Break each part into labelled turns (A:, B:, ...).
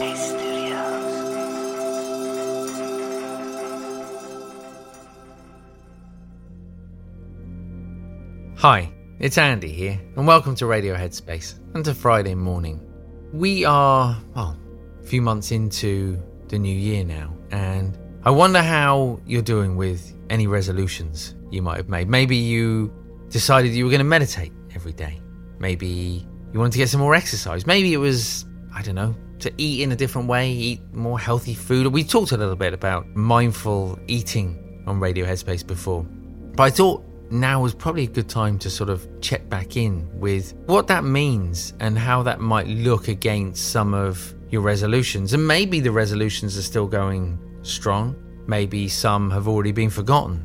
A: Hi, it's Andy here, and welcome to Radio Headspace and to Friday morning. We are, well, a few months into the new year now, and I wonder how you're doing with any resolutions you might have made. Maybe you decided you were going to meditate every day. Maybe you wanted to get some more exercise. Maybe it was, I don't know, to eat in a different way, eat more healthy food. We talked a little bit about mindful eating on Radio Headspace before. But I thought now was probably a good time to sort of check back in with what that means and how that might look against some of your resolutions. And maybe the resolutions are still going strong. Maybe some have already been forgotten.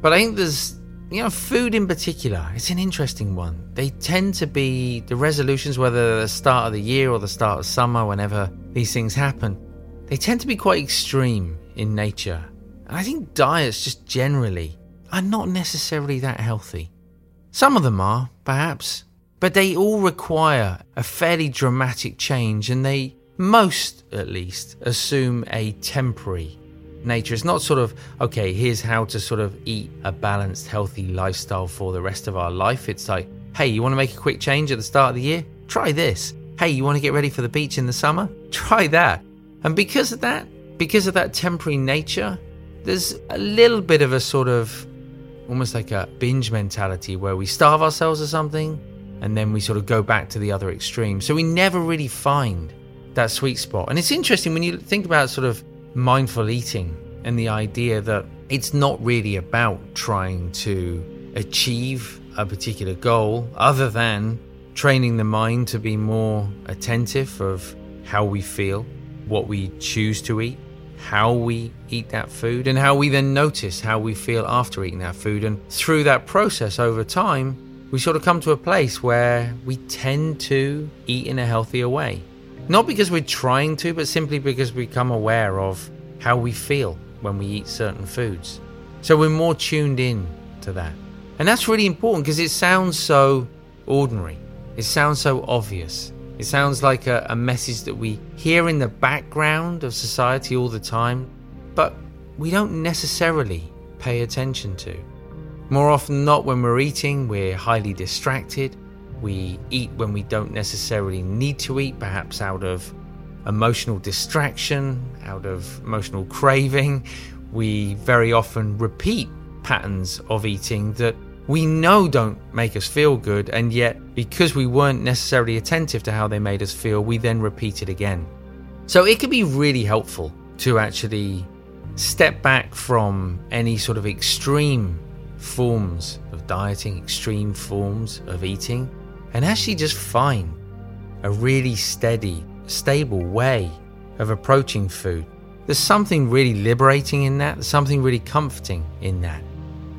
A: But I think there's you know, food in particular, it's an interesting one. They tend to be the resolutions, whether the start of the year or the start of summer, whenever these things happen, they tend to be quite extreme in nature. And I think diets, just generally, are not necessarily that healthy. Some of them are, perhaps, but they all require a fairly dramatic change, and they, most at least, assume a temporary nature. It's not sort of, okay, here's how to sort of eat a balanced, healthy lifestyle for the rest of our life. It's like, hey, you want to make a quick change at the start of the year? Try this. Hey, you want to get ready for the beach in the summer? Try that. And because of that, because of that temporary nature, there's a little bit of a sort of almost like a binge mentality where we starve ourselves or something and then we sort of go back to the other extreme. So we never really find that sweet spot. And it's interesting when you think about sort of mindful eating and the idea that it's not really about trying to achieve a particular goal other than training the mind to be more attentive of how we feel, what we choose to eat, how we eat that food, and how we then notice how we feel after eating that food. And through that process over time, we sort of come to a place where we tend to eat in a healthier way. Not because we're trying to, but simply because we become aware of how we feel when we eat certain foods. So we're more tuned in to that. And that's really important because it sounds so ordinary. It sounds so obvious. It sounds like a, a, message that we hear in the background of society all the time, but we don't necessarily pay attention to. More often not when we're eating, we're highly distracted we eat when we don't necessarily need to eat, perhaps out of emotional distraction, out of emotional craving. We very often repeat patterns of eating that we know don't make us feel good, and yet because we weren't necessarily attentive to how they made us feel, we then repeat it again. So it can be really helpful to actually step back from any sort of extreme forms of dieting, extreme forms of eating, and actually just find a really steady, stable way of approaching food. There's something really liberating in that, there's something really comforting in that.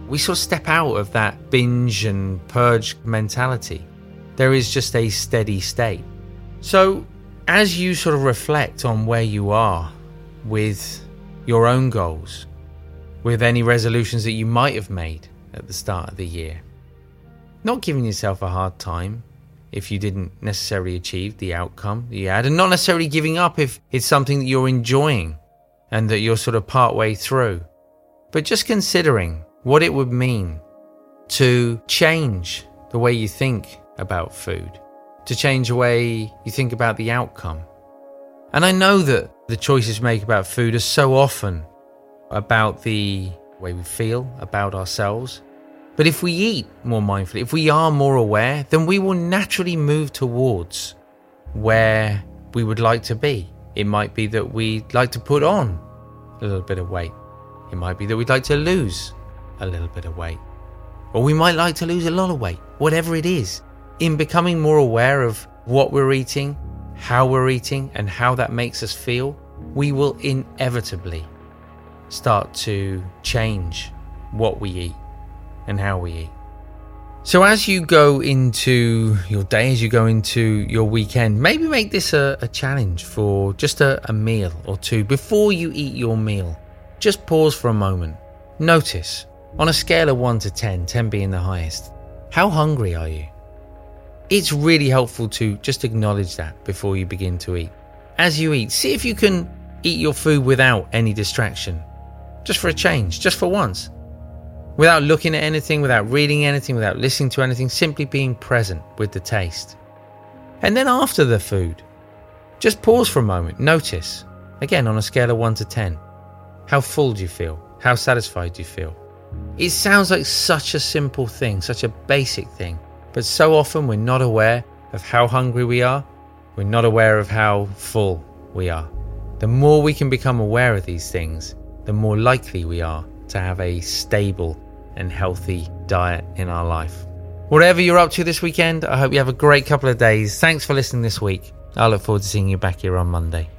A: We sort of step out of that binge and purge mentality. There is just a steady state. So, as you sort of reflect on where you are with your own goals, with any resolutions that you might have made at the start of the year, not giving yourself a hard time if you didn't necessarily achieve the outcome you had, and not necessarily giving up if it's something that you're enjoying and that you're sort of part way through, but just considering what it would mean to change the way you think about food, to change the way you think about the outcome. And I know that the choices we make about food are so often about the way we feel about ourselves but if we eat more mindfully, if we are more aware, then we will naturally move towards where we would like to be. It might be that we'd like to put on a little bit of weight. It might be that we'd like to lose a little bit of weight. Or we might like to lose a lot of weight, whatever it is. In becoming more aware of what we're eating, how we're eating, and how that makes us feel, we will inevitably start to change what we eat and how we eat. So, as you go into your day, as you go into your weekend, maybe make this a, a challenge for just a, a meal or two before you eat your meal. Just pause for a moment. Notice, on a scale of 1 to 10, 10 being the highest, how hungry are you? It's really helpful to just acknowledge that before you begin to eat. as you eat, see if you can eat your food without any distraction. Just for a change, just for once. Without looking at anything, without reading anything, without listening to anything, simply being present with the taste. And then after the food, just pause for a moment, notice, again on a scale of 1 to 10, how full do you feel? How satisfied do you feel? It sounds like such a simple thing, such a basic thing, but so often we're not aware of how hungry we are, we're not aware of how full we are. The more we can become aware of these things, the more likely we are to have a stable and healthy diet in our life. Whatever you're up to this weekend, I hope you have a great couple of days. Thanks for listening this week. I look forward to seeing you back here on Monday.